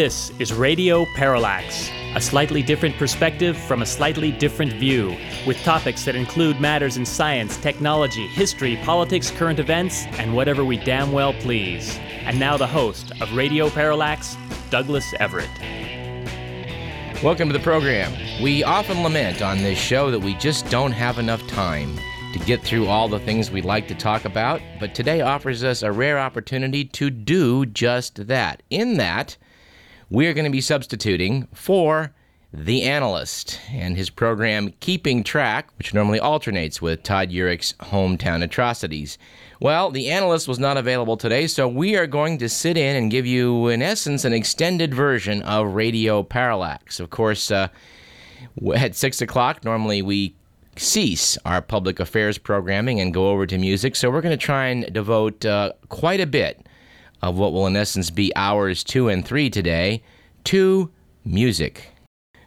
This is Radio Parallax, a slightly different perspective from a slightly different view, with topics that include matters in science, technology, history, politics, current events, and whatever we damn well please. And now the host of Radio Parallax, Douglas Everett. Welcome to the program. We often lament on this show that we just don't have enough time to get through all the things we'd like to talk about, but today offers us a rare opportunity to do just that. In that, we're going to be substituting for The Analyst and his program Keeping Track, which normally alternates with Todd Urich's Hometown Atrocities. Well, The Analyst was not available today, so we are going to sit in and give you, in essence, an extended version of Radio Parallax. Of course, uh, at 6 o'clock, normally we cease our public affairs programming and go over to music, so we're going to try and devote uh, quite a bit of what will, in essence, be hours two and three today to music.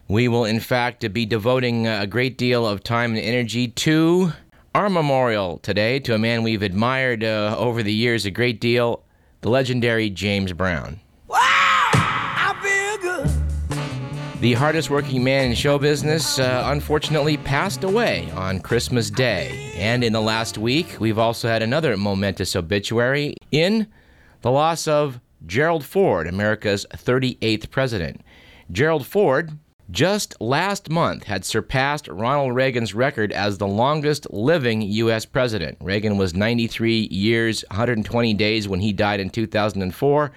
We will, in fact, be devoting a great deal of time and energy to our memorial today to a man we've admired uh, over the years a great deal, the legendary James Brown. The hardest working man in show business uh, unfortunately passed away on Christmas Day. And in the last week, we've also had another momentous obituary in the loss of Gerald Ford, America's 38th president. Gerald Ford just last month had surpassed Ronald Reagan's record as the longest living U.S. president. Reagan was 93 years, 120 days when he died in 2004,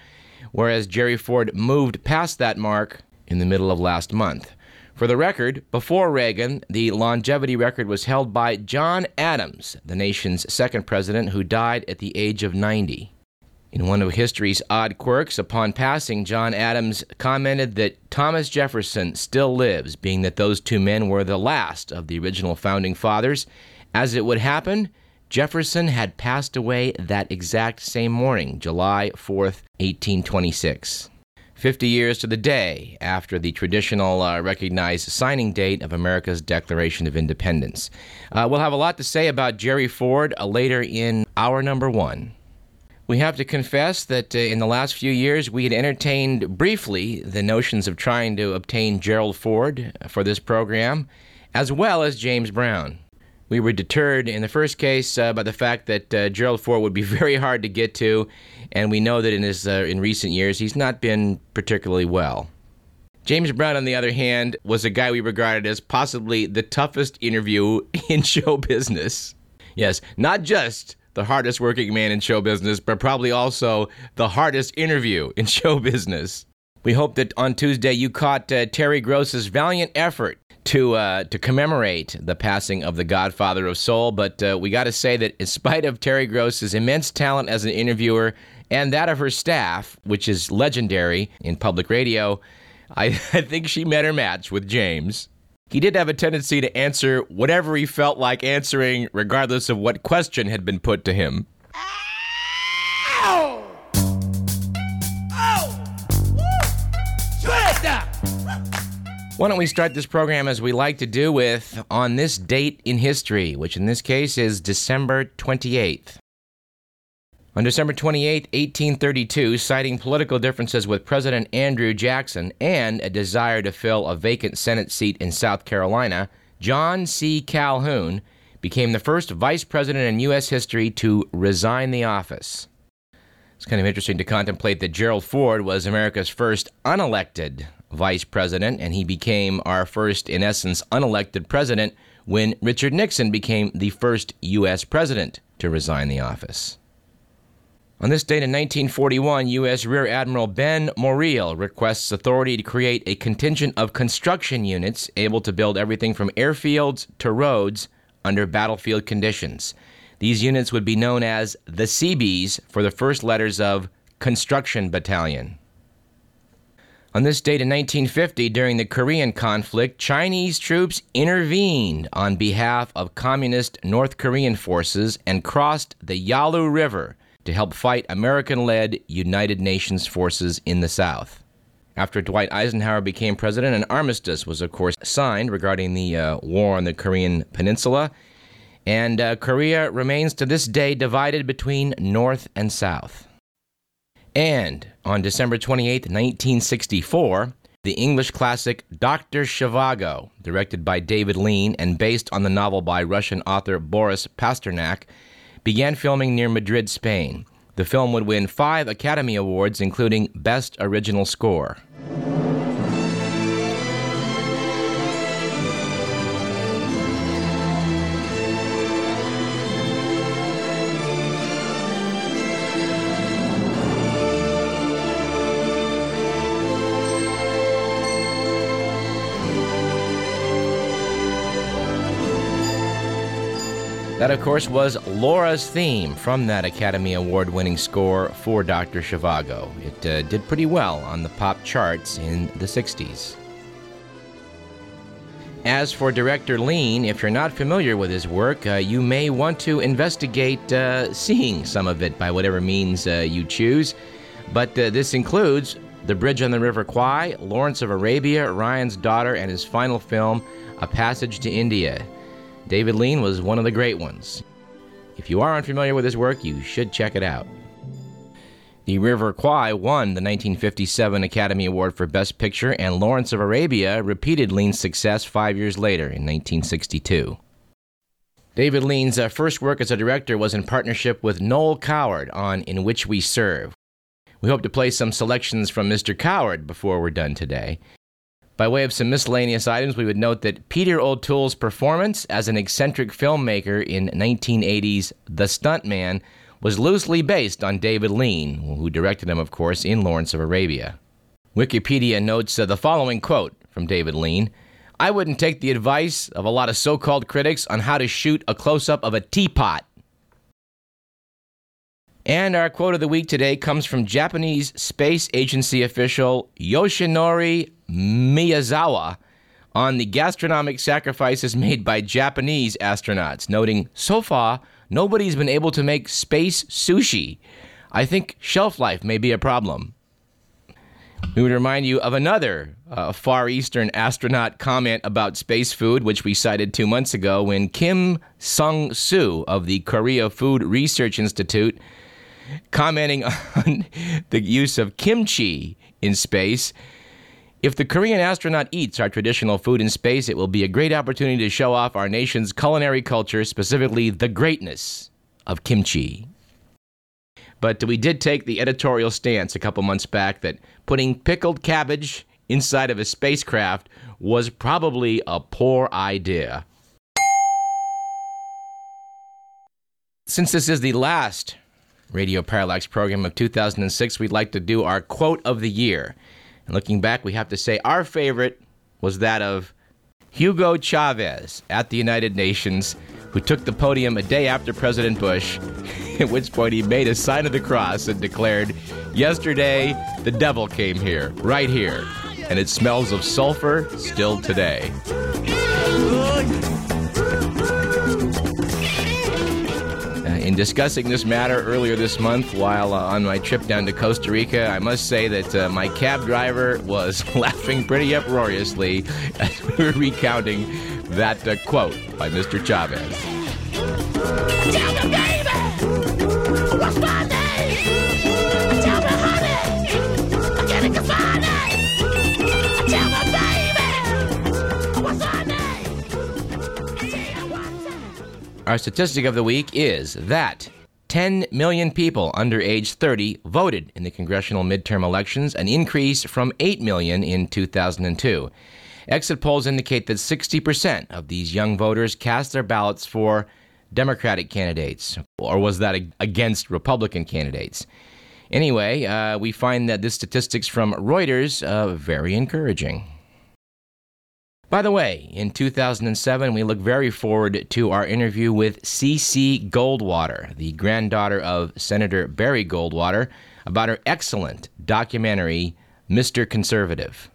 whereas Jerry Ford moved past that mark in the middle of last month. For the record, before Reagan, the longevity record was held by John Adams, the nation's second president, who died at the age of 90. In one of history's odd quirks, upon passing, John Adams commented that Thomas Jefferson still lives, being that those two men were the last of the original founding fathers. As it would happen, Jefferson had passed away that exact same morning, July 4th, 1826. 50 years to the day after the traditional uh, recognized signing date of America's Declaration of Independence. Uh, we'll have a lot to say about Jerry Ford uh, later in hour number one. We have to confess that uh, in the last few years we had entertained briefly the notions of trying to obtain Gerald Ford for this program, as well as James Brown. We were deterred in the first case uh, by the fact that uh, Gerald Ford would be very hard to get to, and we know that in his uh, in recent years he's not been particularly well. James Brown, on the other hand, was a guy we regarded as possibly the toughest interview in show business. Yes, not just the hardest working man in show business, but probably also the hardest interview in show business. We hope that on Tuesday you caught uh, Terry Gross's valiant effort to uh, to commemorate the passing of the Godfather of Soul. But uh, we got to say that in spite of Terry Gross's immense talent as an interviewer and that of her staff, which is legendary in public radio, I, I think she met her match with James. He did have a tendency to answer whatever he felt like answering, regardless of what question had been put to him. Ow! Why don't we start this program as we like to do with on this date in history, which in this case is December 28th. On December 28, 1832, citing political differences with President Andrew Jackson and a desire to fill a vacant Senate seat in South Carolina, John C. Calhoun became the first vice president in U.S. history to resign the office. It's kind of interesting to contemplate that Gerald Ford was America's first unelected vice president, and he became our first, in essence, unelected president when Richard Nixon became the first U.S. president to resign the office. On this date in 1941, U.S. Rear Admiral Ben Moreell requests authority to create a contingent of construction units able to build everything from airfields to roads under battlefield conditions. These units would be known as the Seabees for the first letters of Construction Battalion. On this date in 1950, during the Korean conflict, Chinese troops intervened on behalf of communist North Korean forces and crossed the Yalu River to help fight American led United Nations forces in the South. After Dwight Eisenhower became president, an armistice was, of course, signed regarding the uh, war on the Korean Peninsula, and uh, Korea remains to this day divided between North and South. And on December 28, 1964, the English classic Dr. Zhivago, directed by David Lean and based on the novel by Russian author Boris Pasternak, began filming near Madrid, Spain. The film would win five Academy Awards, including Best Original Score. That, of course, was Lara's theme from that Academy Award winning score for Dr. Zhivago. It uh, did pretty well on the pop charts in the 60s. As for director Lean, if you're not familiar with his work, uh, you may want to investigate uh, seeing some of it by whatever means uh, you choose. But uh, this includes The Bridge on the River Kwai, Lawrence of Arabia, Ryan's Daughter, and his final film, A Passage to India. David Lean was one of the great ones. If you are unfamiliar with his work, you should check it out. The River Kwai won the 1957 Academy Award for Best Picture, and Lawrence of Arabia repeated Lean's success five years later in 1962. David Lean's uh, first work as a director was in partnership with Noel Coward on In Which We Serve. We hope to play some selections from Mr. Coward before we're done today. By way of some miscellaneous items, we would note that Peter O'Toole's performance as an eccentric filmmaker in 1980's The Stuntman was loosely based on David Lean, who directed him, of course, in Lawrence of Arabia. Wikipedia notes uh, the following quote from David Lean I wouldn't take the advice of a lot of so called critics on how to shoot a close up of a teapot. And our quote of the week today comes from Japanese space agency official Yoshinori Miyazawa on the gastronomic sacrifices made by Japanese astronauts, noting, so far, nobody's been able to make space sushi. I think shelf life may be a problem. We would remind you of another uh, Far Eastern astronaut comment about space food, which we cited two months ago when Kim Sung Soo of the Korea Food Research Institute, commenting on the use of kimchi in space, if the Korean astronaut eats our traditional food in space, it will be a great opportunity to show off our nation's culinary culture, specifically the greatness of kimchi. But we did take the editorial stance a couple months back that putting pickled cabbage inside of a spacecraft was probably a poor idea. Since this is the last Radio Parallax program of 2006, we'd like to do our quote of the year. And looking back, we have to say our favorite was that of Hugo Chavez at the United Nations, who took the podium a day after President Bush, at which point he made a sign of the cross and declared, Yesterday, the devil came here, right here, and it smells of sulfur still today. In discussing this matter earlier this month while uh, on my trip down to Costa Rica, I must say that uh, my cab driver was laughing pretty uproariously as we were recounting that uh, quote by Mr. Chavez. Our statistic of the week is that 10 million people under age 30 voted in the congressional midterm elections, an increase from 8 million in 2002. Exit polls indicate that 60% of these young voters cast their ballots for Democratic candidates, or was that against Republican candidates? Anyway, uh, we find that this statistics from Reuters uh, very encouraging. By the way, in 2007, we look very forward to our interview with C.C. Goldwater, the granddaughter of Senator Barry Goldwater, about her excellent documentary, Mr. Conservative.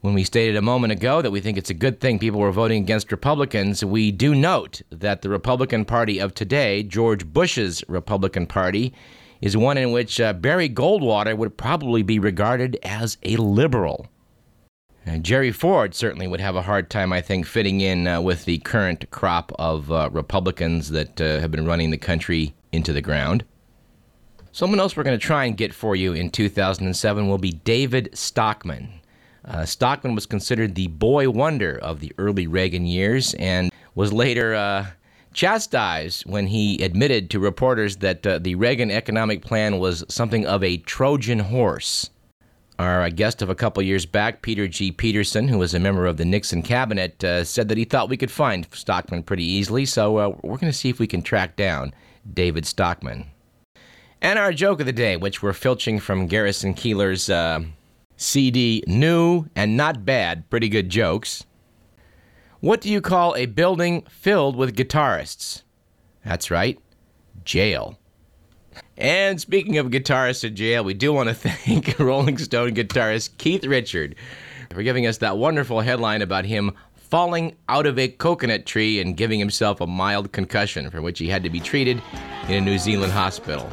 When we stated a moment ago that we think it's a good thing people were voting against Republicans, we do note that the Republican Party of today, George Bush's Republican Party, is one in which uh, Barry Goldwater would probably be regarded as a liberal. Uh, Jerry Ford certainly would have a hard time, I think, fitting in uh, with the current crop of uh, Republicans that uh, have been running the country into the ground. Someone else we're going to try and get for you in 2007 will be David Stockman. Uh, Stockman was considered the boy wonder of the early Reagan years and was later uh, chastised when he admitted to reporters that uh, the Reagan economic plan was something of a Trojan horse. Our uh, guest of a couple years back, Peter G. Peterson, who was a member of the Nixon cabinet, uh, said that he thought we could find Stockman pretty easily, so uh, we're going to see if we can track down David Stockman. And our joke of the day, which we're filching from Garrison Keillor's uh, CD, New and Not Bad Pretty Good Jokes. What do you call a building filled with guitarists? That's right, jail. And speaking of guitarists in jail, we do want to thank Rolling Stone guitarist Keith Richard for giving us that wonderful headline about him falling out of a coconut tree and giving himself a mild concussion, for which he had to be treated in a New Zealand hospital.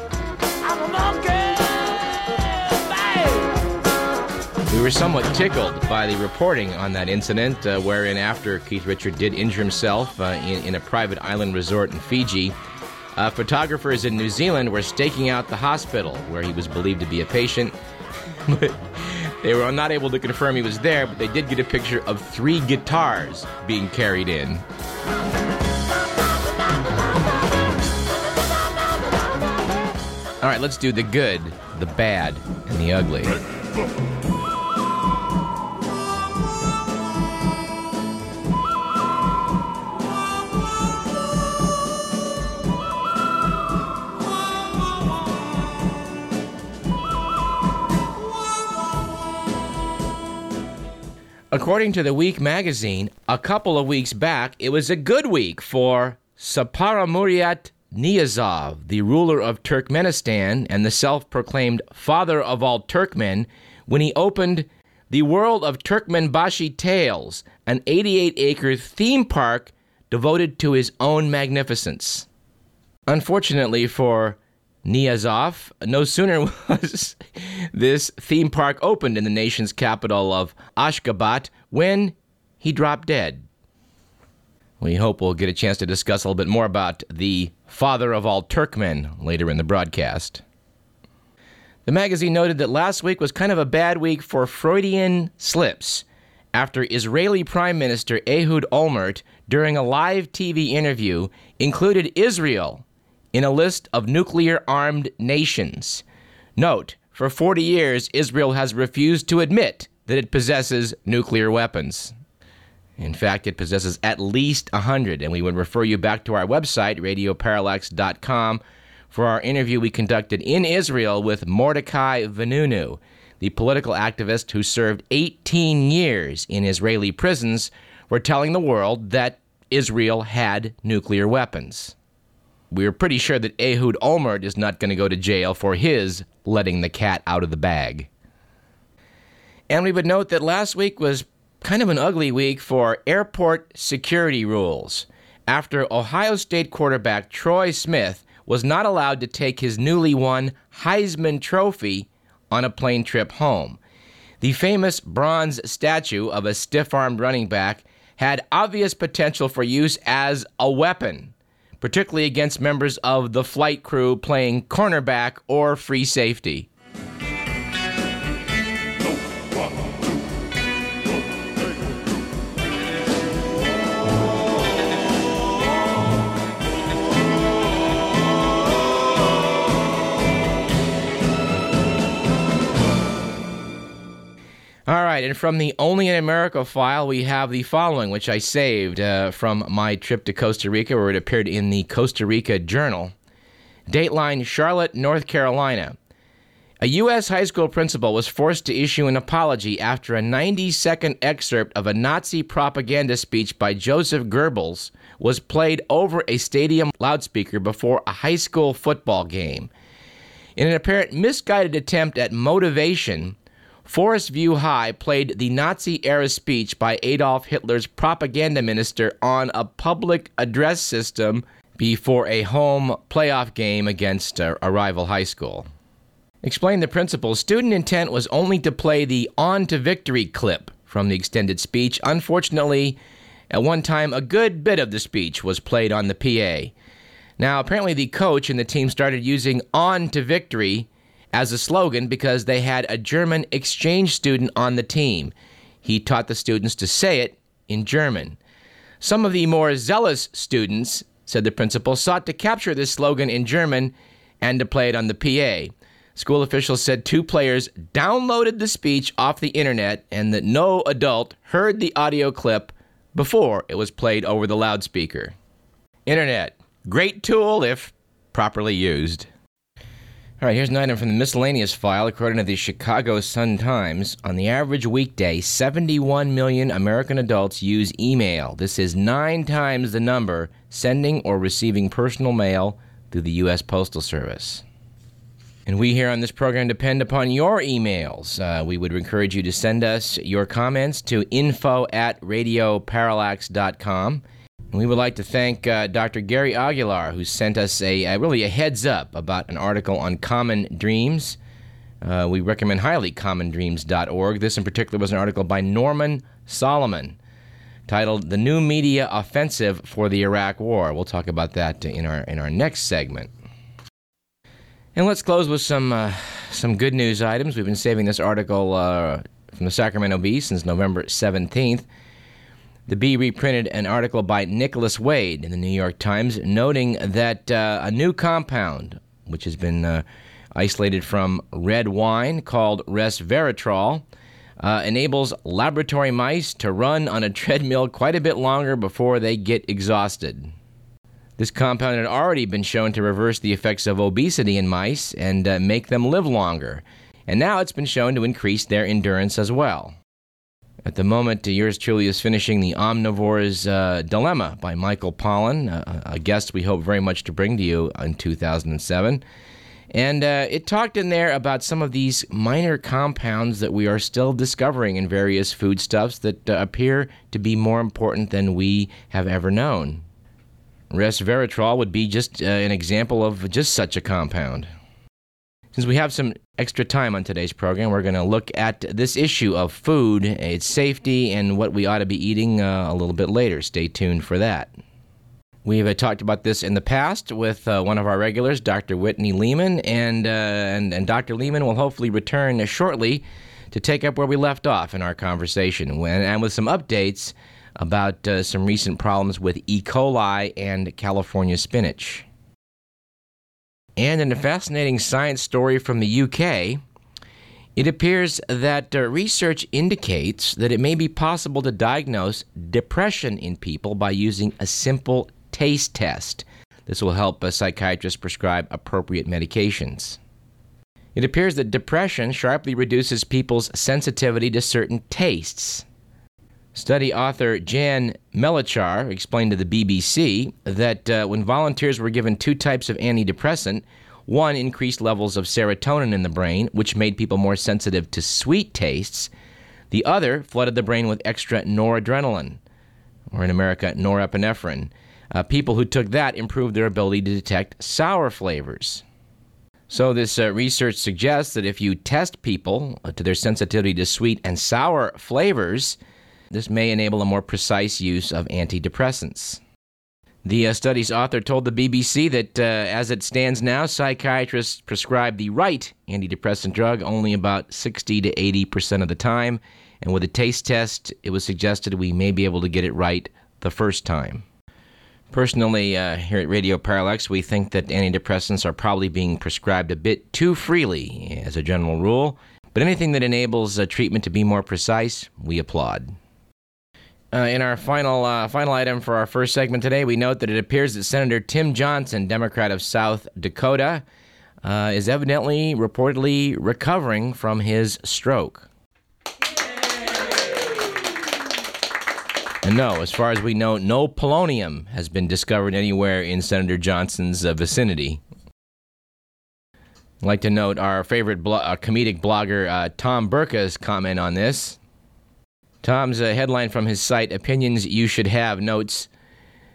We were somewhat tickled by the reporting on that incident, uh, wherein after Keith Richard did injure himself uh, in, in a private island resort in Fiji, photographers in New Zealand were staking out the hospital where he was believed to be a patient. but they were not able to confirm he was there, but they did get a picture of three guitars being carried in. All right, let's do the good, the bad, and the ugly. According to the Week magazine, a couple of weeks back, it was a good week for Saparmurat Niyazov, the ruler of Turkmenistan and the self proclaimed father of all Turkmen, when he opened the World of Turkmenbashi Tales, an 88 acre theme park devoted to his own magnificence. Unfortunately for Niyazov, no sooner was this theme park opened in the nation's capital of Ashgabat when he dropped dead. We hope we'll get a chance to discuss a little bit more about the father of all Turkmen later in the broadcast. The magazine noted that last week was kind of a bad week for Freudian slips after Israeli Prime Minister Ehud Olmert, during a live TV interview, included Israel in a list of nuclear armed nations. Note, for 40 years, Israel has refused to admit that it possesses nuclear weapons. In fact, it possesses at least 100, and we would refer you back to our website, radioparallax.com, for our interview we conducted in Israel with Mordecai Vanunu, the political activist who served 18 years in Israeli prisons for telling the world that Israel had nuclear weapons we're pretty sure that Ehud Olmert is not going to go to jail for his letting the cat out of the bag. And we would note that last week was kind of an ugly week for airport security rules after Ohio State quarterback Troy Smith was not allowed to take his newly won Heisman Trophy on a plane trip home. The famous bronze statue of a stiff armed running back had obvious potential for use as a weapon particularly against members of the flight crew playing cornerback or free safety. Right, and from the Only in America file, we have the following, which I saved uh, from my trip to Costa Rica, where it appeared in the Costa Rica Journal. Dateline Charlotte, North Carolina. A U.S. high school principal was forced to issue an apology after a 90 second excerpt of a Nazi propaganda speech by Joseph Goebbels was played over a stadium loudspeaker before a high school football game. In an apparent misguided attempt at motivation, Forest View High played the Nazi era speech by Adolf Hitler's propaganda minister on a public address system before a home playoff game against a, a rival high school. Explain the principle. Student intent was only to play the On to Victory clip from the extended speech. Unfortunately, at one time, a good bit of the speech was played on the PA. Now, apparently, the coach and the team started using On to Victory as a slogan because they had a German exchange student on the team. He taught the students to say it in German. Some of the more zealous students, said the principal, sought to capture this slogan in German and to play it on the PA. School officials said two players downloaded the speech off the internet and that no adult heard the audio clip before it was played over the loudspeaker. Internet, great tool if properly used. All right, here's an item from the miscellaneous file. According to the Chicago Sun Times, on the average weekday, 71 million American adults use email. This is nine times the number sending or receiving personal mail through the U.S. Postal Service. And we here on this program depend upon your emails. Uh, we would encourage you to send us your comments to info at radioparallax.com. We would like to thank uh, Dr. Gary Aguilar, who sent us a, a, really a heads up about an article on common dreams. Uh, we recommend highly commondreams.org. This in particular was an article by Norman Solomon titled "The New Media Offensive for the Iraq War." We'll talk about that in our in our next segment. And let's close with some uh, some good news items. We've been saving this article uh, from the Sacramento Bee since November 17th. The Bee reprinted an article by Nicholas Wade in the New York Times noting that uh, a new compound, which has been uh, isolated from red wine called resveratrol, uh, enables laboratory mice to run on a treadmill quite a bit longer before they get exhausted. This compound had already been shown to reverse the effects of obesity in mice and uh, make them live longer, and now it's been shown to increase their endurance as well. At the moment, yours truly is finishing The Omnivore's uh, Dilemma by Michael Pollan, uh, a guest we hope very much to bring to you in 2007. And uh, it talked in there about some of these minor compounds that we are still discovering in various foodstuffs that uh, appear to be more important than we have ever known. Resveratrol would be just uh, an example of just such a compound. Since we have some extra time on today's program, we're going to look at this issue of food, its safety, and what we ought to be eating uh, a little bit later. Stay tuned for that. We've uh, talked about this in the past with uh, one of our regulars, Dr. Whitney Lehman, and, uh, and, and Dr. Lehman will hopefully return shortly to take up where we left off in our conversation, when, and with some updates about uh, some recent problems with E. coli and California spinach. And in a fascinating science story from the UK, it appears that uh, research indicates that it may be possible to diagnose depression in people by using a simple taste test. This will help a psychiatrist prescribe appropriate medications. It appears that depression sharply reduces people's sensitivity to certain tastes. Study author Jan Melichar explained to the BBC that uh, when volunteers were given two types of antidepressant, one increased levels of serotonin in the brain, which made people more sensitive to sweet tastes. The other flooded the brain with extra noradrenaline, or in America, norepinephrine. Uh, people who took that improved their ability to detect sour flavors. So, this uh, research suggests that if you test people uh, to their sensitivity to sweet and sour flavors, this may enable a more precise use of antidepressants. The uh, study's author told the BBC that uh, as it stands now, psychiatrists prescribe the right antidepressant drug only about 60 to 80 percent of the time, and with a taste test, it was suggested we may be able to get it right the first time. Personally, uh, here at Radio Parallax, we think that antidepressants are probably being prescribed a bit too freely as a general rule, but anything that enables a treatment to be more precise, we applaud. Uh, in our final uh, final item for our first segment today, we note that it appears that Senator Tim Johnson, Democrat of South Dakota, uh, is evidently reportedly recovering from his stroke. And no, as far as we know, no polonium has been discovered anywhere in Senator Johnson's uh, vicinity. I'd like to note our favorite blo- uh, comedic blogger Tom Burka's comment on this. Tom's uh, headline from his site, Opinions You Should Have, notes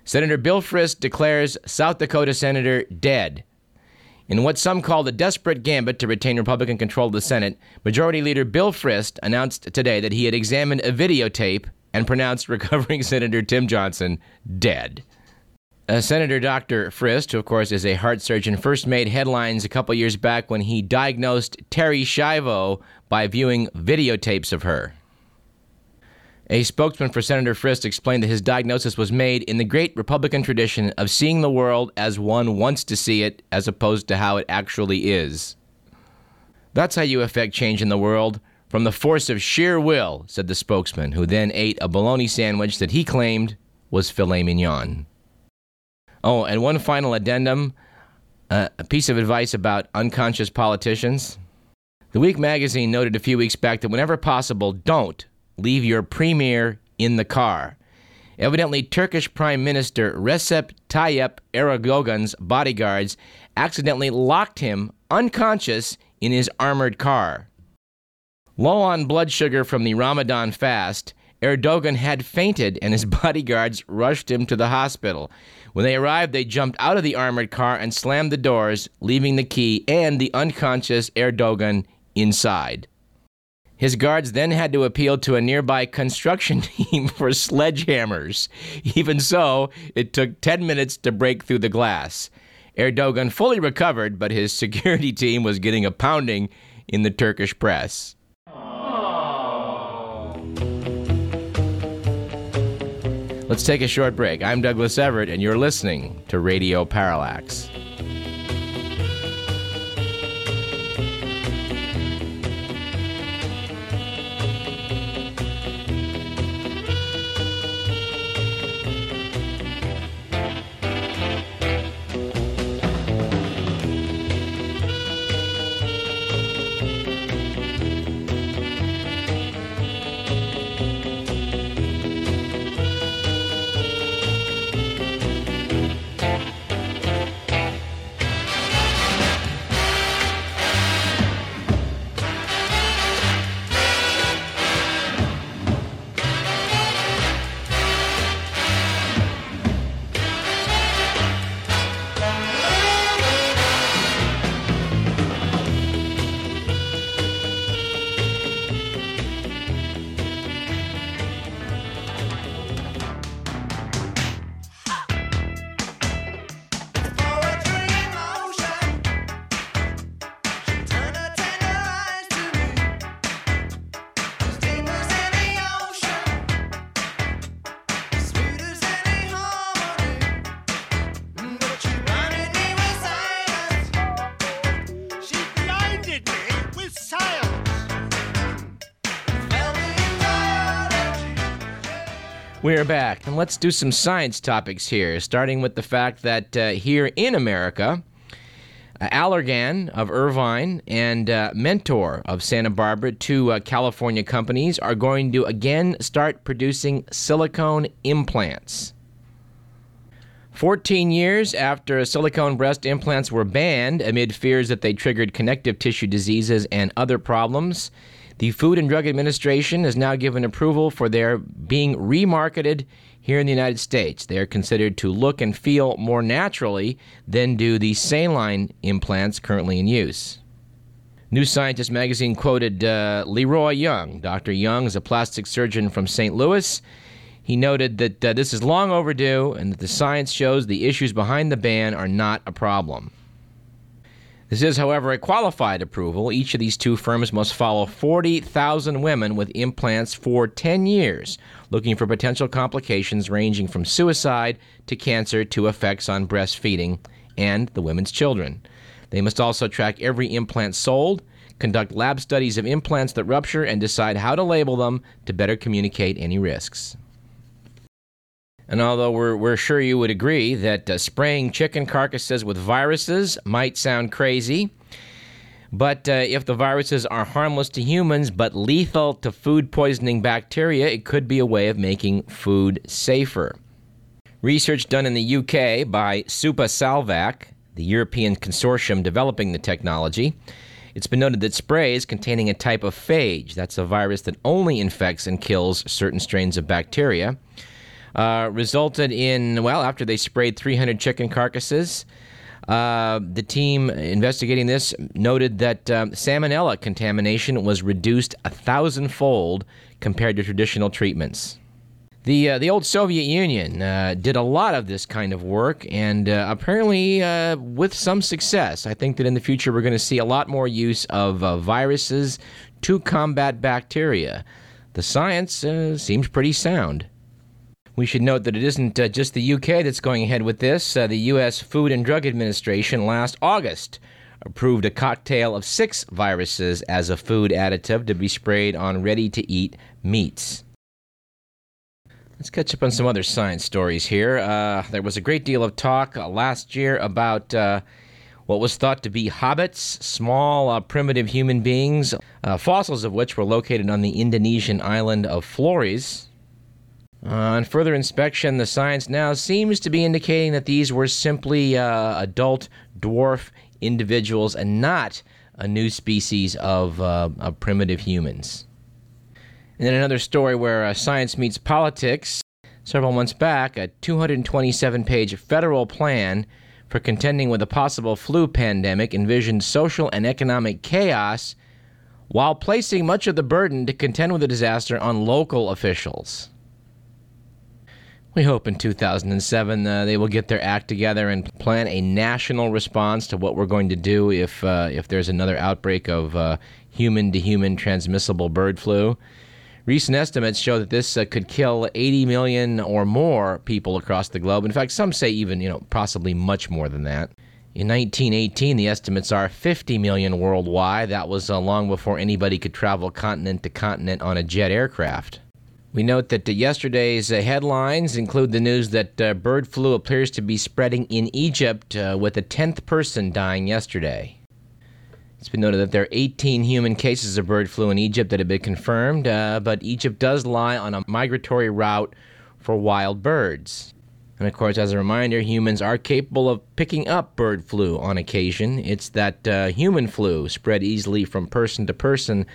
Senator Bill Frist declares South Dakota Senator dead. In what some call a desperate gambit to retain Republican control of the Senate, Majority Leader Bill Frist announced today that he had examined a videotape and pronounced recovering Senator Tim Johnson dead. Uh, Senator Dr. Frist, who of course is a heart surgeon, first made headlines a couple years back when he diagnosed Terri Schiavo by viewing videotapes of her. A spokesman for Senator Frist explained that his diagnosis was made in the great Republican tradition of seeing the world as one wants to see it as opposed to how it actually is. That's how you affect change in the world, from the force of sheer will, said the spokesman, who then ate a bologna sandwich that he claimed was filet mignon. Oh, and one final addendum uh, a piece of advice about unconscious politicians. The Week magazine noted a few weeks back that whenever possible, don't leave your premier in the car. Evidently, Turkish Prime Minister Recep Tayyip Erdogan's bodyguards accidentally locked him unconscious in his armored car. Low on blood sugar from the Ramadan fast, Erdogan had fainted and his bodyguards rushed him to the hospital. When they arrived, they jumped out of the armored car and slammed the doors, leaving the key and the unconscious Erdogan inside. His guards then had to appeal to a nearby construction team for sledgehammers. Even so, it took 10 minutes to break through the glass. Erdogan fully recovered, but his security team was getting a pounding in the Turkish press. Let's take a short break. I'm Douglas Everett, and you're listening to Radio Parallax. We're back, and let's do some science topics here, starting with the fact that uh, here in America, uh, Allergan of Irvine and uh, Mentor of Santa Barbara, two uh, California companies, are going to again start producing silicone implants. 14 years after silicone breast implants were banned amid fears that they triggered connective tissue diseases and other problems, the Food and Drug Administration has now given approval for their being remarketed here in the United States. They are considered to look and feel more naturally than do the saline implants currently in use. New Scientist magazine quoted uh, Leroy Young. Dr. Young is a plastic surgeon from St. Louis. He noted that uh, this is long overdue and that the science shows the issues behind the ban are not a problem. This is, however, a qualified approval. Each of these two firms must follow 40,000 women with implants for 10 years, looking for potential complications ranging from suicide to cancer to effects on breastfeeding and the women's children. They must also track every implant sold, conduct lab studies of implants that rupture, and decide how to label them to better communicate any risks. And although we're, we're sure you would agree that uh, spraying chicken carcasses with viruses might sound crazy, but uh, if the viruses are harmless to humans but lethal to food poisoning bacteria, it could be a way of making food safer. Research done in the UK by Supa Salvac, the European consortium developing the technology, it's been noted that sprays containing a type of phage, that's a virus that only infects and kills certain strains of bacteria, uh, resulted in, well, after they sprayed 300 chicken carcasses, uh, the team investigating this noted that um, salmonella contamination was reduced a thousandfold compared to traditional treatments. The, uh, the old Soviet Union uh, did a lot of this kind of work, and uh, apparently uh, with some success. I think that in the future we're going to see a lot more use of uh, viruses to combat bacteria. The science uh, seems pretty sound. We should note that it isn't just the UK that's going ahead with this. the U.S. Food and Drug Administration last August approved a cocktail of six viruses as a food additive to be sprayed on ready to eat meats. Let's catch up on some other science stories here. Uh, there was a great deal of talk uh, last year about uh, what was thought to be hobbits, small, uh, primitive human beings, uh, fossils of which were located on the Indonesian island of Flores. Uh, on further inspection, the science now seems to be indicating that these were simply adult dwarf individuals and not a new species of, of primitive humans. And then another story where uh, science meets politics. Several months back, a 227 page federal plan for contending with a possible flu pandemic envisioned social and economic chaos while placing much of the burden to contend with the disaster on local officials. We hope in 2007 uh, they will get their act together and plan a national response to what we're going to do if, uh, if there's another outbreak of human to human transmissible bird flu. Recent estimates show that this uh, could kill 80 million or more people across the globe. In fact, some say even, you know, possibly much more than that. In 1918, the estimates are 50 million worldwide. That was uh, long before anybody could travel continent to continent on a jet aircraft. We note that yesterday's uh, headlines include the news that uh, bird flu appears to be spreading in Egypt, uh, with a 10th person dying yesterday. It's been noted that there are 18 human cases of bird flu in Egypt that have been confirmed, uh, but Egypt does lie on a migratory route for wild birds. And of course, as a reminder, humans are capable of picking up bird flu on occasion. It's that uh, human flu spread easily from person to person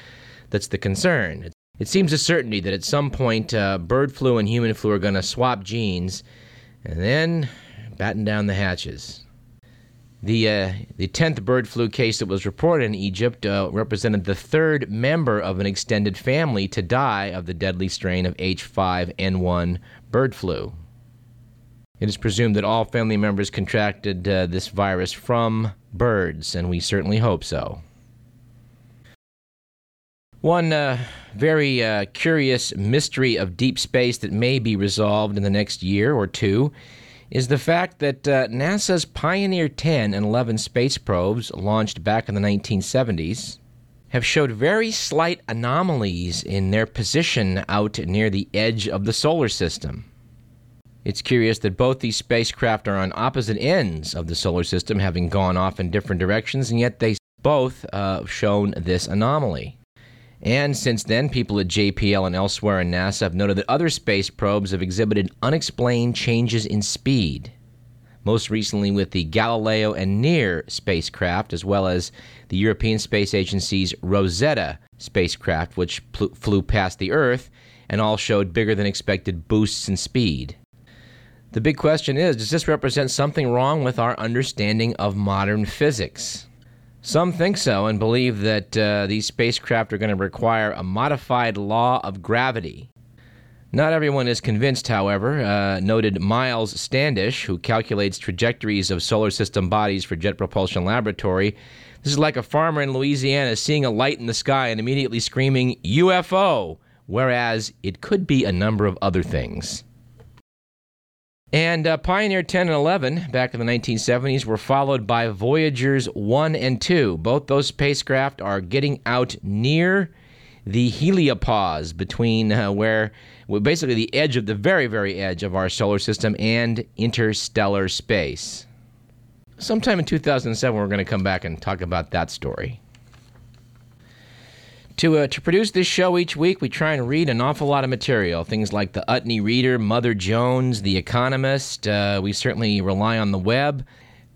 that's the concern. It seems a certainty that at some point uh, bird flu and human flu are going to swap genes and then batten down the hatches. The uh, the tenth bird flu case that was reported in Egypt uh, represented the third member of an extended family to die of the deadly strain of H5N1 bird flu. It is presumed that all family members contracted uh, this virus from birds, and we certainly hope so. One uh, very uh, curious mystery of deep space that may be resolved in the next year or two is the fact that uh, NASA's Pioneer 10 and 11 space probes, launched back in the 1970s, have showed very slight anomalies in their position out near the edge of the solar system. It's curious that both these spacecraft are on opposite ends of the solar system, having gone off in different directions, and yet they both uh, shown this anomaly. And since then, people at JPL and elsewhere in NASA have noted that other space probes have exhibited unexplained changes in speed. Most recently, with the Galileo and NEAR spacecraft, as well as the European Space Agency's Rosetta spacecraft, which pl- flew past the Earth and all showed bigger than expected boosts in speed. The big question is does this represent something wrong with our understanding of modern physics? Some think so and believe that uh, these spacecraft are going to require a modified law of gravity. Not everyone is convinced, however. Uh, noted Myles Standish, who calculates trajectories of solar system bodies for Jet Propulsion Laboratory. This is like a farmer in Louisiana seeing a light in the sky and immediately screaming, UFO, whereas it could be a number of other things. And uh, Pioneer 10 and 11, back in the 1970s, were followed by Voyagers 1 and 2. Both those spacecraft are getting out near the heliopause between uh, where, well, basically, the edge of the very, very edge of our solar system and interstellar space. Sometime in 2007, we're going to come back and talk about that story. To, uh, to produce this show each week, we try and read an awful lot of material. Things like the Utne Reader, Mother Jones, The Economist. Uh, we certainly rely on the web.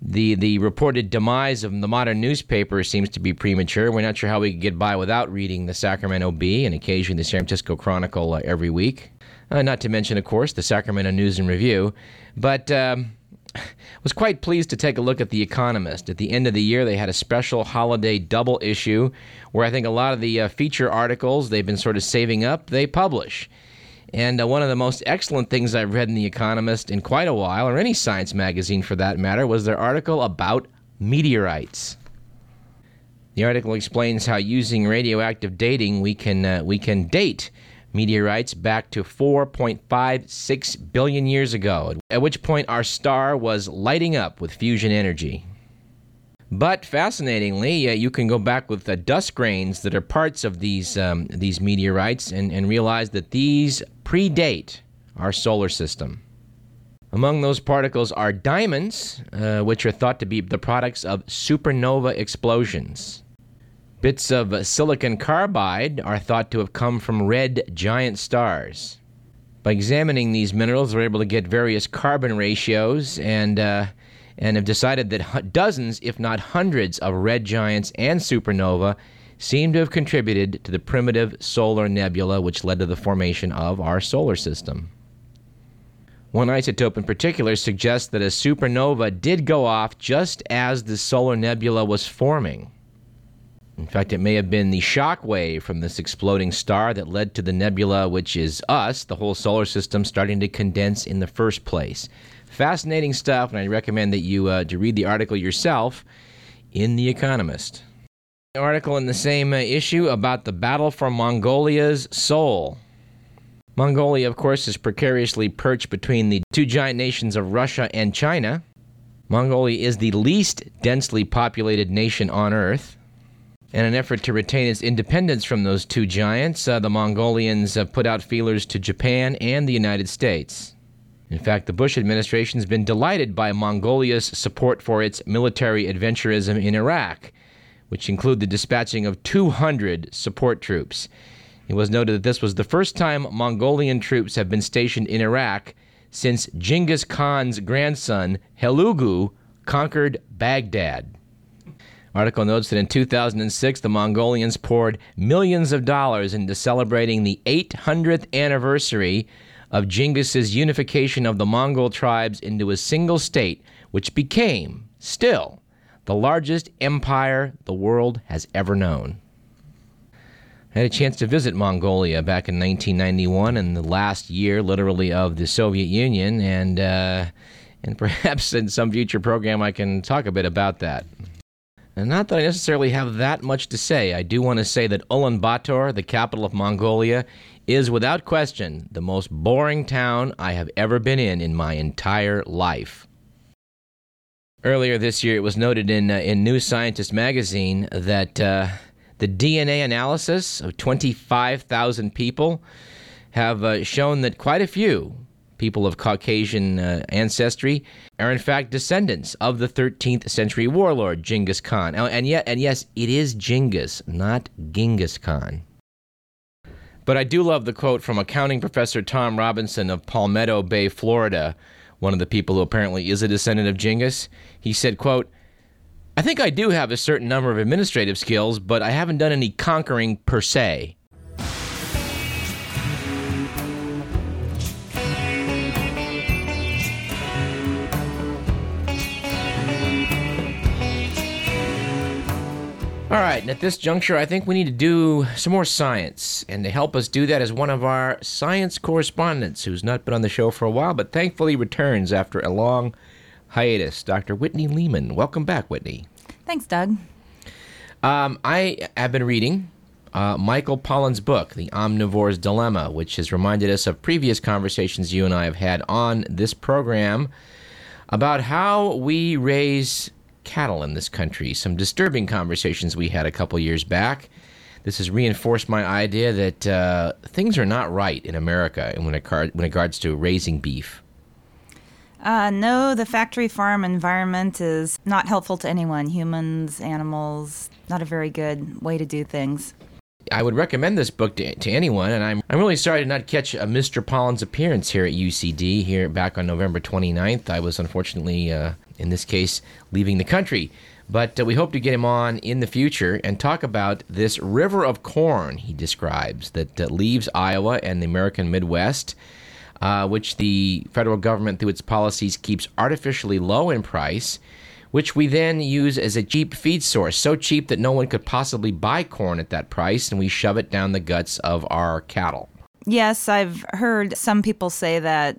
The, the reported demise of the modern newspaper seems to be premature. We're not sure how we could get by without reading the Sacramento Bee and occasionally the San Francisco Chronicle uh, every week. Uh, not to mention, of course, the Sacramento News and Review. But. Um, was quite pleased to take a look at The Economist. At the end of the year, they had a special holiday double issue where I think a lot of the uh, feature articles they've been sort of saving up, they publish. And uh, one of the most excellent things I've read in The Economist in quite a while, or any science magazine for that matter, was their article about meteorites. The article explains how using radioactive dating we can uh, we can date meteorites back to 4.56 billion years ago, at which point our star was lighting up with fusion energy. But fascinatingly, uh, you can go back with the dust grains that are parts of these um, these meteorites and, and realize that these predate our solar system. Among those particles are diamonds, uh, which are thought to be the products of supernova explosions. Bits of silicon carbide are thought to have come from red giant stars. By examining these minerals, we're able to get various carbon ratios and uh, and have decided that dozens, if not hundreds, of red giants and supernova seem to have contributed to the primitive solar nebula which led to the formation of our solar system. One isotope in particular suggests that a supernova did go off just as the solar nebula was forming. In fact, it may have been the shock wave from this exploding star that led to the nebula, which is us, the whole solar system, starting to condense in the first place. Fascinating stuff, and I recommend that you uh, to read the article yourself in The Economist. An article in the same uh, issue about the battle for Mongolia's soul. Mongolia, of course, is precariously perched between the two giant nations of Russia and China. Mongolia is the least densely populated nation on Earth. In an effort to retain its independence from those two giants, uh, the Mongolians have put out feelers to Japan and the United States. In fact, the Bush administration has been delighted by Mongolia's support for its military adventurism in Iraq, which include the dispatching of 200 support troops. It was noted that this was the first time Mongolian troops have been stationed in Iraq since Genghis Khan's grandson, Hulagu, conquered Baghdad. Article notes that in 2006, the Mongolians poured millions of dollars into celebrating the 800th anniversary of Genghis's unification of the Mongol tribes into a single state, which became, still, the largest empire the world has ever known. I had a chance to visit Mongolia back in 1991, in the last year, literally, of the Soviet Union, and uh, and perhaps in some future program I can talk a bit about that. And not that I necessarily have that much to say. I do want to say that Ulaanbaatar, the capital of Mongolia, is without question the most boring town I have ever been in in my entire life. Earlier this year, it was noted in, uh, in New Scientist magazine that uh, the DNA analysis of 25,000 people have uh, shown that quite a few people of Caucasian uh, ancestry are in fact descendants of the 13th century warlord Genghis Khan. And yet, and yes, it is Genghis, not Genghis Khan. But I do love the quote from accounting professor Tom Robinson of Palmetto Bay, Florida, one of the people who apparently is a descendant of Genghis. He said, quote, I think I do have a certain number of administrative skills, but I haven't done any conquering per se. All right, and at this juncture, I think we need to do some more science. And to help us do that is one of our science correspondents who's not been on the show for a while, but thankfully returns after a long hiatus, Dr. Whitney Lehman. Welcome back, Whitney. Thanks, Doug. Um, I have been reading uh, Michael Pollan's book, The Omnivore's Dilemma, which has reminded us of previous conversations you and I have had on this program about how we raise cattle in this country. Some disturbing conversations we had a couple years back. This has reinforced my idea that uh, things are not right in America when it, when it regards to raising beef. Uh, no, the factory farm environment is not helpful to anyone humans, animals, not a very good way to do things. I would recommend this book to, to anyone, and I'm, I'm really sorry to not catch a Mr. Pollan's appearance here at UCD here back on November 29th. I was unfortunately uh, in this case, leaving the country. But uh, we hope to get him on in the future and talk about this river of corn he describes that uh, leaves Iowa and the American Midwest, uh, which the federal government, through its policies, keeps artificially low in price, which we then use as a cheap feed source, so cheap that no one could possibly buy corn at that price, and we shove it down the guts of our cattle. Yes, I've heard some people say that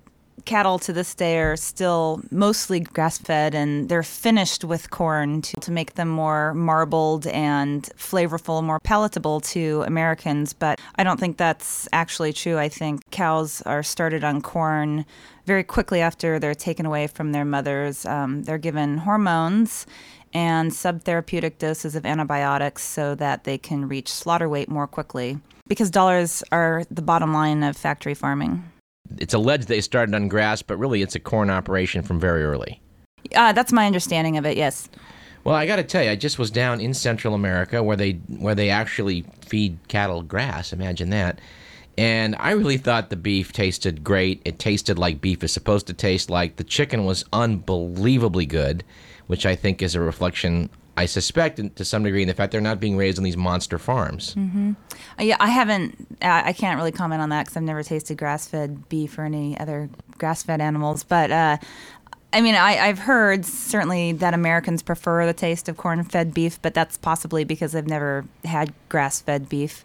cattle to this day are still mostly grass fed and they're finished with corn to, to make them more marbled and flavorful, more palatable to Americans. But I don't think that's actually true. I think cows are started on corn very quickly after they're taken away from their mothers. Um, they're given hormones and subtherapeutic doses of antibiotics so that they can reach slaughter weight more quickly because dollars are the bottom line of factory farming. It's alleged they started on grass, but really it's a corn operation from very early. Uh, that's my understanding of it. Yes. Well, I got to tell you, I just was down in Central America where they where they actually feed cattle grass. Imagine that. And I really thought the beef tasted great. It tasted like beef is supposed to taste like. The chicken was unbelievably good, which I think is a reflection I suspect, to some degree, in the fact they're not being raised on these monster farms. Mm-hmm. Yeah, I haven't. I can't really comment on that because I've never tasted grass-fed beef or any other grass-fed animals. But uh, I mean, I, have heard certainly that Americans prefer the taste of corn-fed beef, but that's possibly because they've never had grass-fed beef.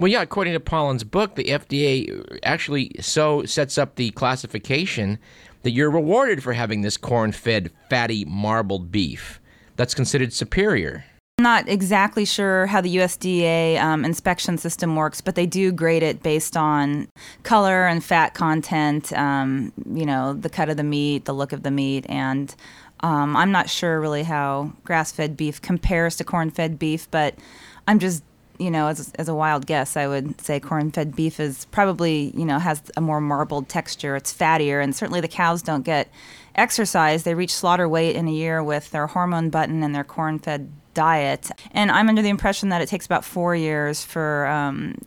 Well, yeah, according to Pollan's book, the FDA actually so sets up the classification that you're rewarded for having this corn-fed, fatty, marbled beef that's considered superior. I'm not exactly sure how the USDA um, inspection system works, but they do grade it based on color and fat content, um, you know, the cut of the meat, the look of the meat, and um, I'm not sure really how grass fed beef compares to corn fed beef, but I'm just you know, as, as a wild guess, I would say corn-fed beef is probably, you know, has a more marbled texture. It's fattier, and certainly the cows don't get exercise. They reach slaughter weight in a year with their hormone button and their corn-fed diet. And I'm under the impression that it takes about four years for um,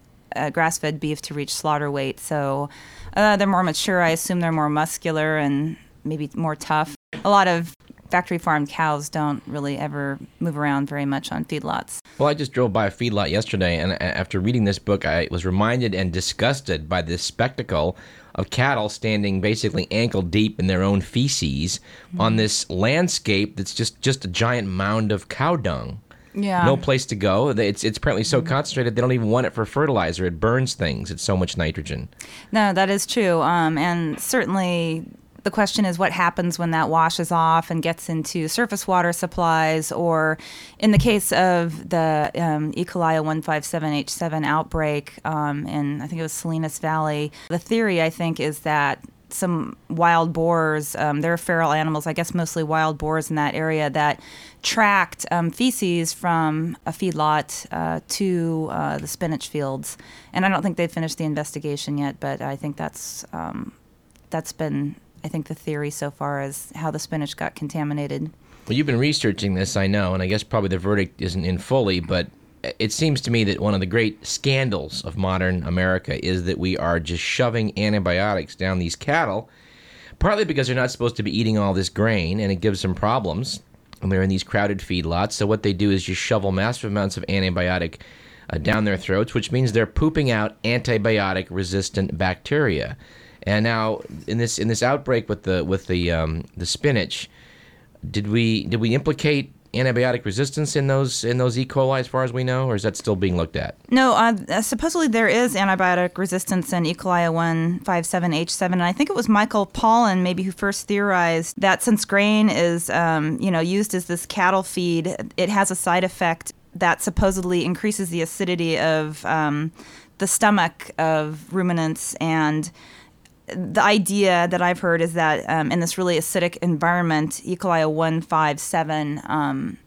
grass-fed beef to reach slaughter weight. So uh, they're more mature. I assume they're more muscular and maybe more tough. A lot of factory farmed cows don't really ever move around very much on feedlots. Well, I just drove by a feedlot yesterday, and after reading this book, I was reminded and disgusted by this spectacle of cattle standing basically ankle deep in their own feces on this landscape that's just, just a giant mound of cow dung. Yeah. No place to go. It's it's apparently so mm-hmm. concentrated they don't even want it for fertilizer. It burns things. It's so much nitrogen. No, that is true. Um, and certainly the question is what happens when that washes off and gets into surface water supplies, or in the case of the um, E. coli 157H7 outbreak um, in, I think it was Salinas Valley, the theory, I think, is that some wild boars, um, they're feral animals, I guess mostly wild boars in that area, that tracked um, feces from a feedlot uh, to uh, the spinach fields. And I don't think they've finished the investigation yet, but I think that's um, that's been I think the theory so far is how the spinach got contaminated. Well, you've been researching this, I know, and I guess probably the verdict isn't in fully, but it seems to me that one of the great scandals of modern America is that we are just shoving antibiotics down these cattle, partly because they're not supposed to be eating all this grain and it gives them problems. And they're in these crowded feedlots, so what they do is just shovel massive amounts of antibiotic uh, down their throats, which means they're pooping out antibiotic resistant bacteria. And now in this in this outbreak with the with the um, the spinach, did we did we implicate antibiotic resistance in those in those E. coli as far as we know, or is that still being looked at? No, uh, supposedly there is antibiotic resistance in E. coli 157H7, and I think it was Michael Pollan maybe who first theorized that since grain is um, you know used as this cattle feed, it has a side effect that supposedly increases the acidity of um, the stomach of ruminants and the idea that I've heard is that um, in this really acidic environment, E. coli 157 um,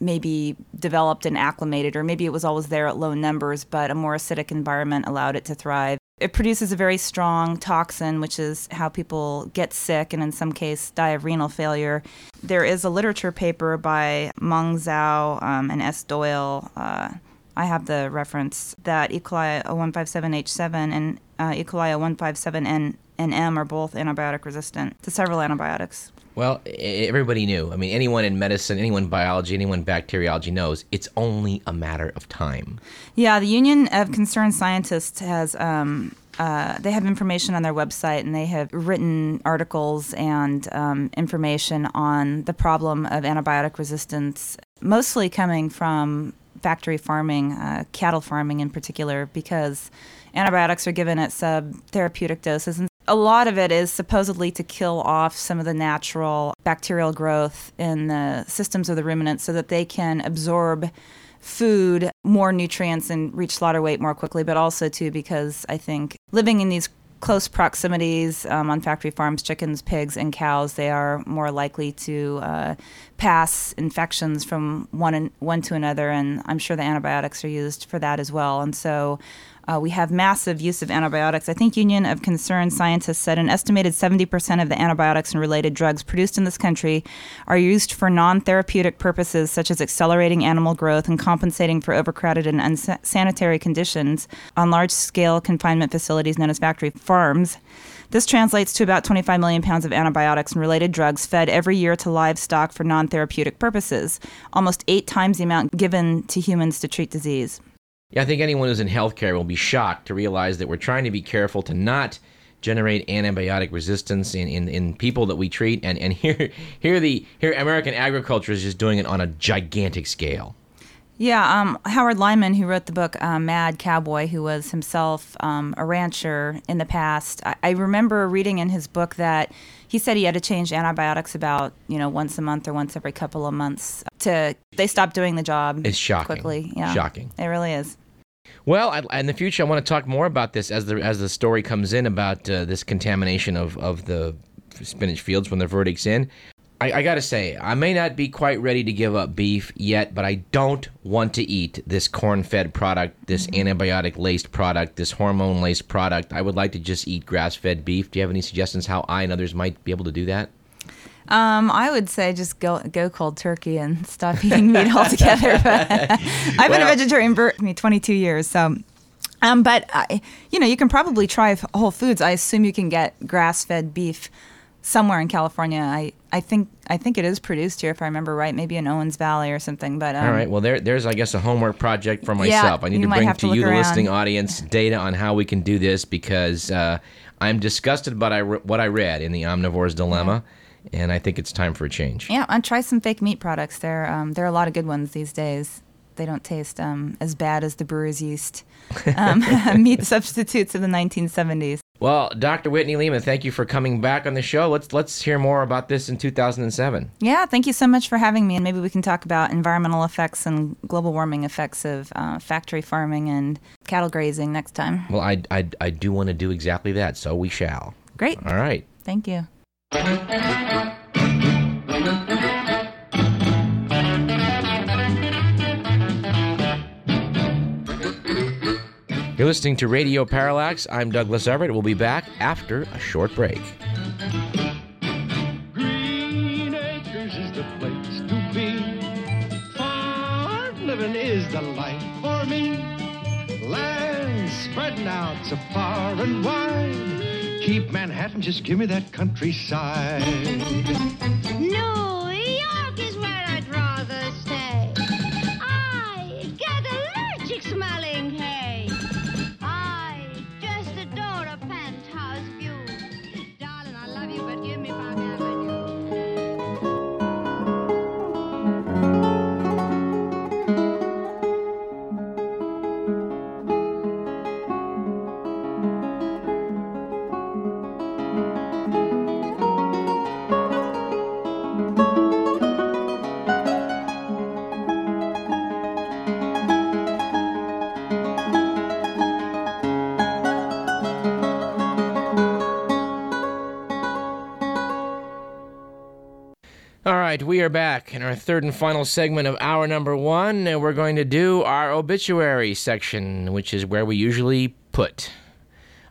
maybe developed and acclimated, or maybe it was always there at low numbers, but a more acidic environment allowed it to thrive. It produces a very strong toxin, which is how people get sick and, in some case, die of renal failure. There is a literature paper by Meng Zhao um, and S. Doyle. Uh, I have the reference that E. coli 157H7 and uh, E. coli 157N and M are both antibiotic resistant to several antibiotics. Well, everybody knew. I mean, anyone in medicine, anyone in biology, anyone in bacteriology knows it's only a matter of time. Yeah, the Union of Concerned Scientists has. Um, uh, they have information on their website and they have written articles and um, information on the problem of antibiotic resistance, mostly coming from factory farming, uh, cattle farming in particular, because antibiotics are given at subtherapeutic doses. And a lot of it is supposedly to kill off some of the natural bacterial growth in the systems of the ruminants so that they can absorb food, more nutrients, and reach slaughter weight more quickly, but also, too, because I think living in these close proximities um, on factory farms, chickens, pigs, and cows, they are more likely to uh, pass infections from one and, one to another, and I'm sure the antibiotics are used for that as well. And so uh, we have massive use of antibiotics. I think Union of Concerned Scientists said an estimated 70% of the antibiotics and related drugs produced in this country are used for non therapeutic purposes, such as accelerating animal growth and compensating for overcrowded and unsanitary conditions on large scale confinement facilities known as factory farms. This translates to about 25 million pounds of antibiotics and related drugs fed every year to livestock for non therapeutic purposes, almost eight times the amount given to humans to treat disease. Yeah, I think anyone who's in healthcare will be shocked to realize that we're trying to be careful to not generate antibiotic resistance in, in, in people that we treat and, and here here the here American agriculture is just doing it on a gigantic scale. Yeah, um, Howard Lyman, who wrote the book uh, Mad Cowboy, who was himself um, a rancher in the past, I, I, remember reading in his book that he said he had to change antibiotics about you know once a month or once every couple of months to they stopped doing the job. It's shocking. Quickly, yeah, shocking. It really is. Well, I, in the future, I want to talk more about this as the as the story comes in about uh, this contamination of of the spinach fields when the verdict's in. I, I got to say, I may not be quite ready to give up beef yet, but I don't want to eat this corn fed product, this mm-hmm. antibiotic laced product, this hormone laced product. I would like to just eat grass fed beef. Do you have any suggestions how I and others might be able to do that? Um, I would say just go go cold turkey and stop eating meat altogether. I've well, been a vegetarian for me 22 years, so. Um, but I, you know, you can probably try Whole Foods. I assume you can get grass-fed beef somewhere in California. I, I think I think it is produced here, if I remember right. Maybe in Owens Valley or something. But um, all right, well there there's I guess a homework project for myself. Yeah, I need to bring to, to you the listening audience data on how we can do this because uh, I'm disgusted by what I read in the Omnivore's Dilemma. And I think it's time for a change. Yeah, and try some fake meat products. There, um, there are a lot of good ones these days. They don't taste um, as bad as the brewer's yeast um, meat substitutes of the 1970s. Well, Dr. Whitney Lehman, thank you for coming back on the show. Let's let's hear more about this in 2007. Yeah, thank you so much for having me, and maybe we can talk about environmental effects and global warming effects of uh, factory farming and cattle grazing next time. Well, I, I, I do want to do exactly that, so we shall. Great. All right. Thank you. You're listening to Radio Parallax. I'm Douglas Everett. We'll be back after a short break. Green Acres is the place to be. Farm living is the life for me. Land spreading out so far and wide. Keep Manhattan, just give me that countryside. No we are back in our third and final segment of hour number one, and we're going to do our obituary section, which is where we usually put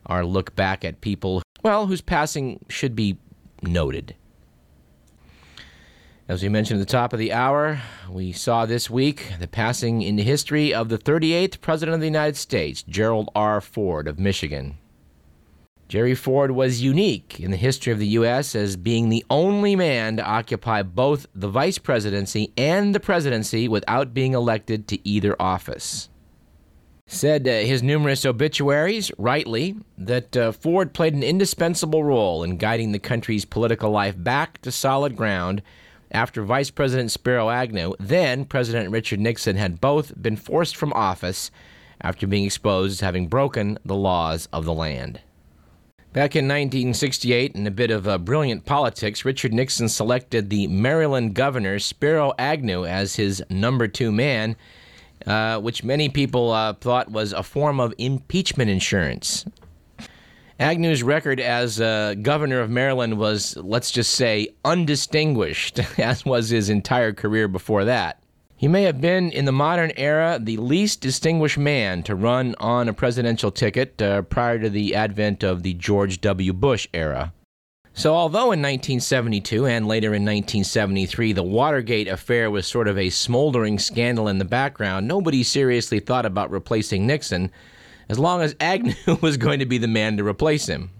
our look back at people, well, whose passing should be noted. As we mentioned at the top of the hour, we saw this week the passing into history of the 38th President of the United States, Gerald R. Ford of Michigan. Jerry Ford was unique in the history of the U.S. as being the only man to occupy both the vice presidency and the presidency without being elected to either office. Said uh, his numerous obituaries, rightly, that uh, Ford played an indispensable role in guiding the country's political life back to solid ground after Vice President Spiro Agnew, then President Richard Nixon, had both been forced from office after being exposed as having broken the laws of the land. Back in 1968, in a bit of uh, brilliant politics, Richard Nixon selected the Maryland governor, Spiro Agnew, as his number two man, uh, which many people uh, thought was a form of impeachment insurance. Agnew's record as uh, governor of Maryland was, let's just say, undistinguished, as was his entire career before that. He may have been, in the modern era, the least distinguished man to run on a presidential ticket uh, prior to the advent of the George W. Bush era. So, although in 1972 and later in 1973 the Watergate affair was sort of a smoldering scandal in the background, nobody seriously thought about replacing Nixon as long as Agnew was going to be the man to replace him.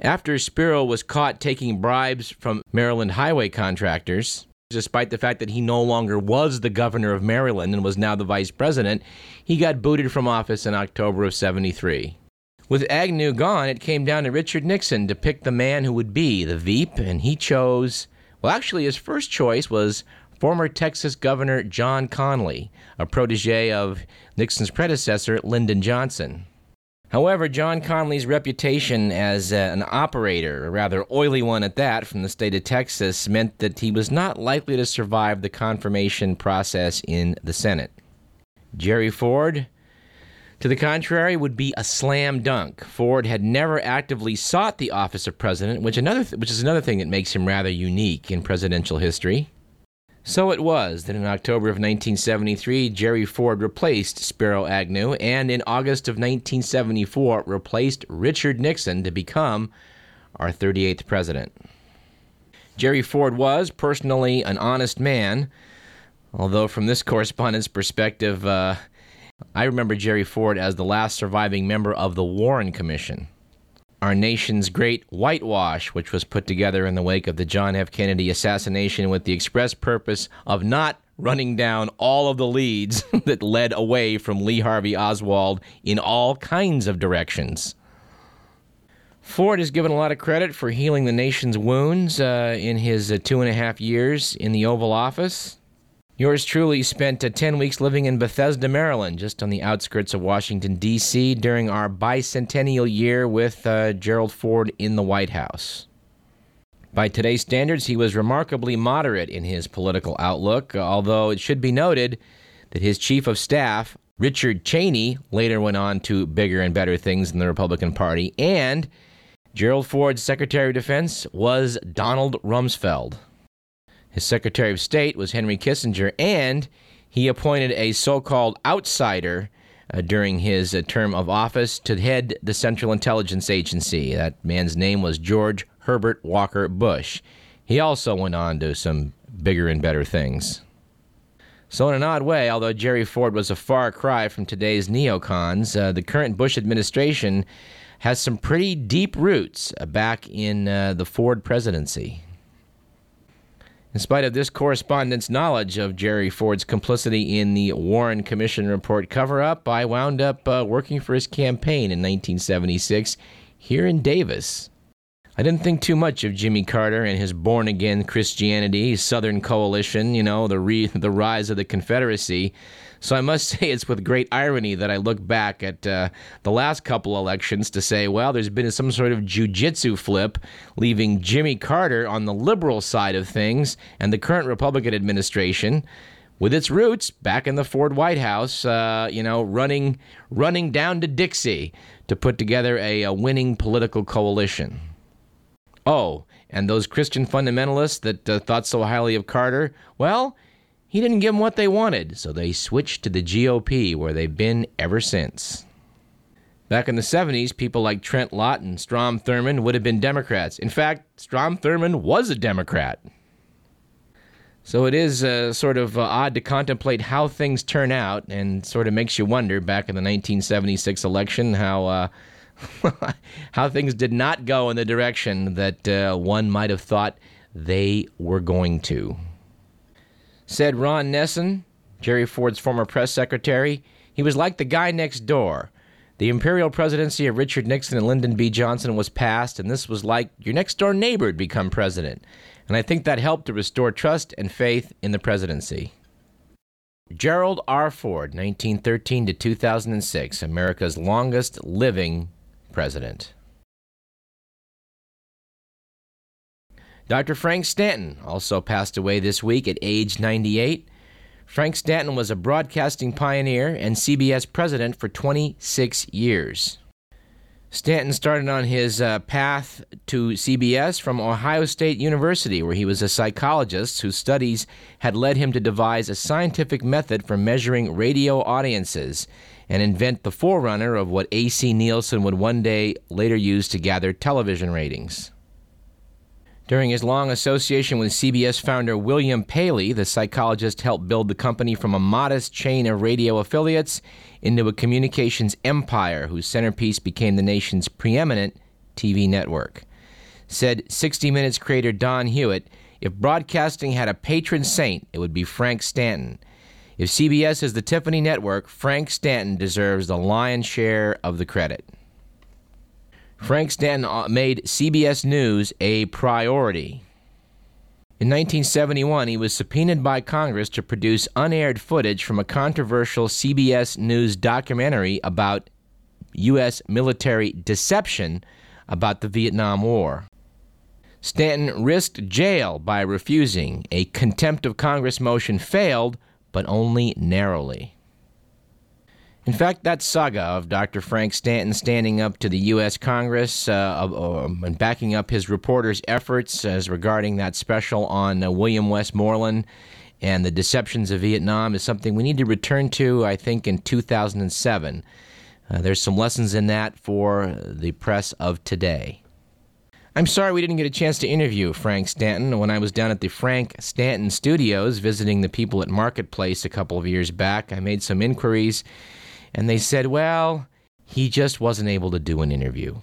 After Spiro was caught taking bribes from Maryland highway contractors, despite the fact that he no longer was the governor of Maryland and was now the vice president, he got booted from office in October of 73. With Agnew gone, it came down to Richard Nixon to pick the man who would be the Veep, and he chose, well, actually, his first choice was former Texas Governor John Connally, a protege of Nixon's predecessor, Lyndon Johnson. However, John Connally's reputation as uh, an operator, a rather oily one at that, from the state of Texas, meant that he was not likely to survive the confirmation process in the Senate. Jerry Ford, to the contrary, would be a slam dunk. Ford had never actively sought the office of president, which, another th- which is another thing that makes him rather unique in presidential history. So it was that in October of 1973, Jerry Ford replaced Spiro Agnew, and in August of 1974, replaced Richard Nixon to become our 38th president. Jerry Ford was personally an honest man, although from this correspondent's perspective, uh, I remember Jerry Ford as the last surviving member of the Warren Commission our nation's great whitewash, which was put together in the wake of the John F. Kennedy assassination with the express purpose of not running down all of the leads that led away from Lee Harvey Oswald in all kinds of directions. Ford is given a lot of credit for healing the nation's wounds uh, in his uh, two and a half years in the Oval Office. Yours truly spent uh, 10 weeks living in Bethesda, Maryland, just on the outskirts of Washington, D.C., during our bicentennial year with uh, Gerald Ford in the White House. By today's standards, he was remarkably moderate in his political outlook, although it should be noted that his chief of staff, Richard Cheney, later went on to bigger and better things in the Republican Party, and Gerald Ford's Secretary of Defense was Donald Rumsfeld. His Secretary of State was Henry Kissinger, and he appointed a so called outsider uh, during his uh, term of office to head the Central Intelligence Agency. That man's name was George Herbert Walker Bush. He also went on to some bigger and better things. So, in an odd way, although Jerry Ford was a far cry from today's neocons, uh, the current Bush administration has some pretty deep roots uh, back in uh, the Ford presidency. In spite of this correspondent's knowledge of Jerry Ford's complicity in the Warren Commission report cover up, I wound up uh, working for his campaign in 1976 here in Davis. I didn't think too much of Jimmy Carter and his born again Christianity, Southern Coalition, you know, the, re- the rise of the Confederacy. So I must say it's with great irony that I look back at uh, the last couple elections to say, well, there's been some sort of jujitsu flip, leaving Jimmy Carter on the liberal side of things and the current Republican administration with its roots back in the Ford White House, uh, you know, running running down to Dixie to put together a, a winning political coalition. Oh, and those Christian fundamentalists that uh, thought so highly of Carter, well, he didn't give them what they wanted, so they switched to the GOP, where they've been ever since. Back in the 70s, people like Trent Lott and Strom Thurmond would have been Democrats. In fact, Strom Thurmond was a Democrat. So it is uh, sort of uh, odd to contemplate how things turn out, and sort of makes you wonder back in the 1976 election how uh, how things did not go in the direction that uh, one might have thought they were going to. Said Ron Nessen, Jerry Ford's former press secretary, he was like the guy next door. The imperial presidency of Richard Nixon and Lyndon B. Johnson was passed, and this was like your next door neighbor had become president. And I think that helped to restore trust and faith in the presidency. Gerald R. Ford, 1913 to 2006, America's longest living president. Dr. Frank Stanton also passed away this week at age 98. Frank Stanton was a broadcasting pioneer and CBS president for 26 years. Stanton started on his uh, path to CBS from Ohio State University, where he was a psychologist whose studies had led him to devise a scientific method for measuring radio audiences and invent the forerunner of what A.C. Nielsen would one day later use to gather television ratings. During his long association with CBS founder William Paley, the psychologist helped build the company from a modest chain of radio affiliates into a communications empire whose centerpiece became the nation's preeminent TV network. Said 60 Minutes creator Don Hewitt if broadcasting had a patron saint, it would be Frank Stanton. If CBS is the Tiffany network, Frank Stanton deserves the lion's share of the credit. Frank Stanton uh, made CBS News a priority. In 1971, he was subpoenaed by Congress to produce unaired footage from a controversial CBS News documentary about U.S. military deception about the Vietnam War. Stanton risked jail by refusing. A contempt of Congress motion failed, but only narrowly. In fact, that saga of Dr. Frank Stanton standing up to the U.S. Congress uh, uh, and backing up his reporters' efforts as regarding that special on uh, William Westmoreland and the deceptions of Vietnam is something we need to return to, I think, in 2007. Uh, there's some lessons in that for the press of today. I'm sorry we didn't get a chance to interview Frank Stanton when I was down at the Frank Stanton Studios visiting the people at Marketplace a couple of years back. I made some inquiries and they said, well, he just wasn't able to do an interview.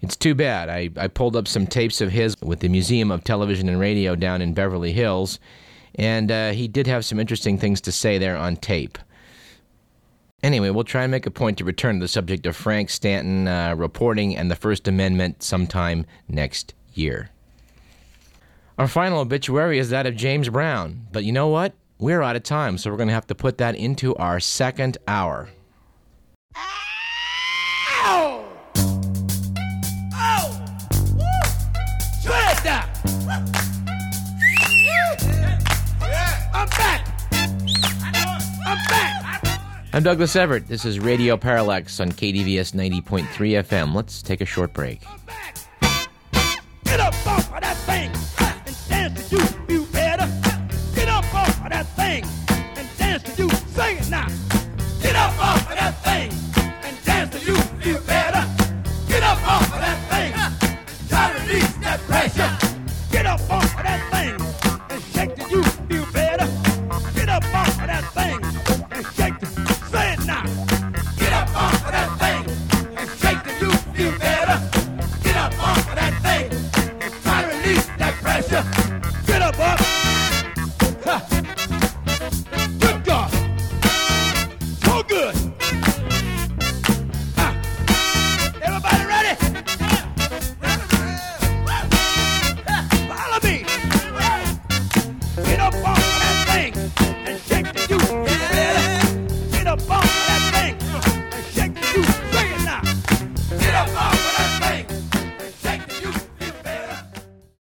It's too bad. I, I pulled up some tapes of his with the Museum of Television and Radio down in Beverly Hills, and uh, he did have some interesting things to say there on tape. Anyway, we'll try and make a point to return to the subject of Frank Stanton uh, reporting and the First Amendment sometime next year. Our final obituary is that of James Brown. But you know what? We're out of time, so we're going to have to put that into our second hour. Ow! Oh! Woo! I'm back! I'm back! I'm Douglas Everett. This is Radio Parallax on KDVS 90.3 FM. Let's take a short break. Get up off of that thing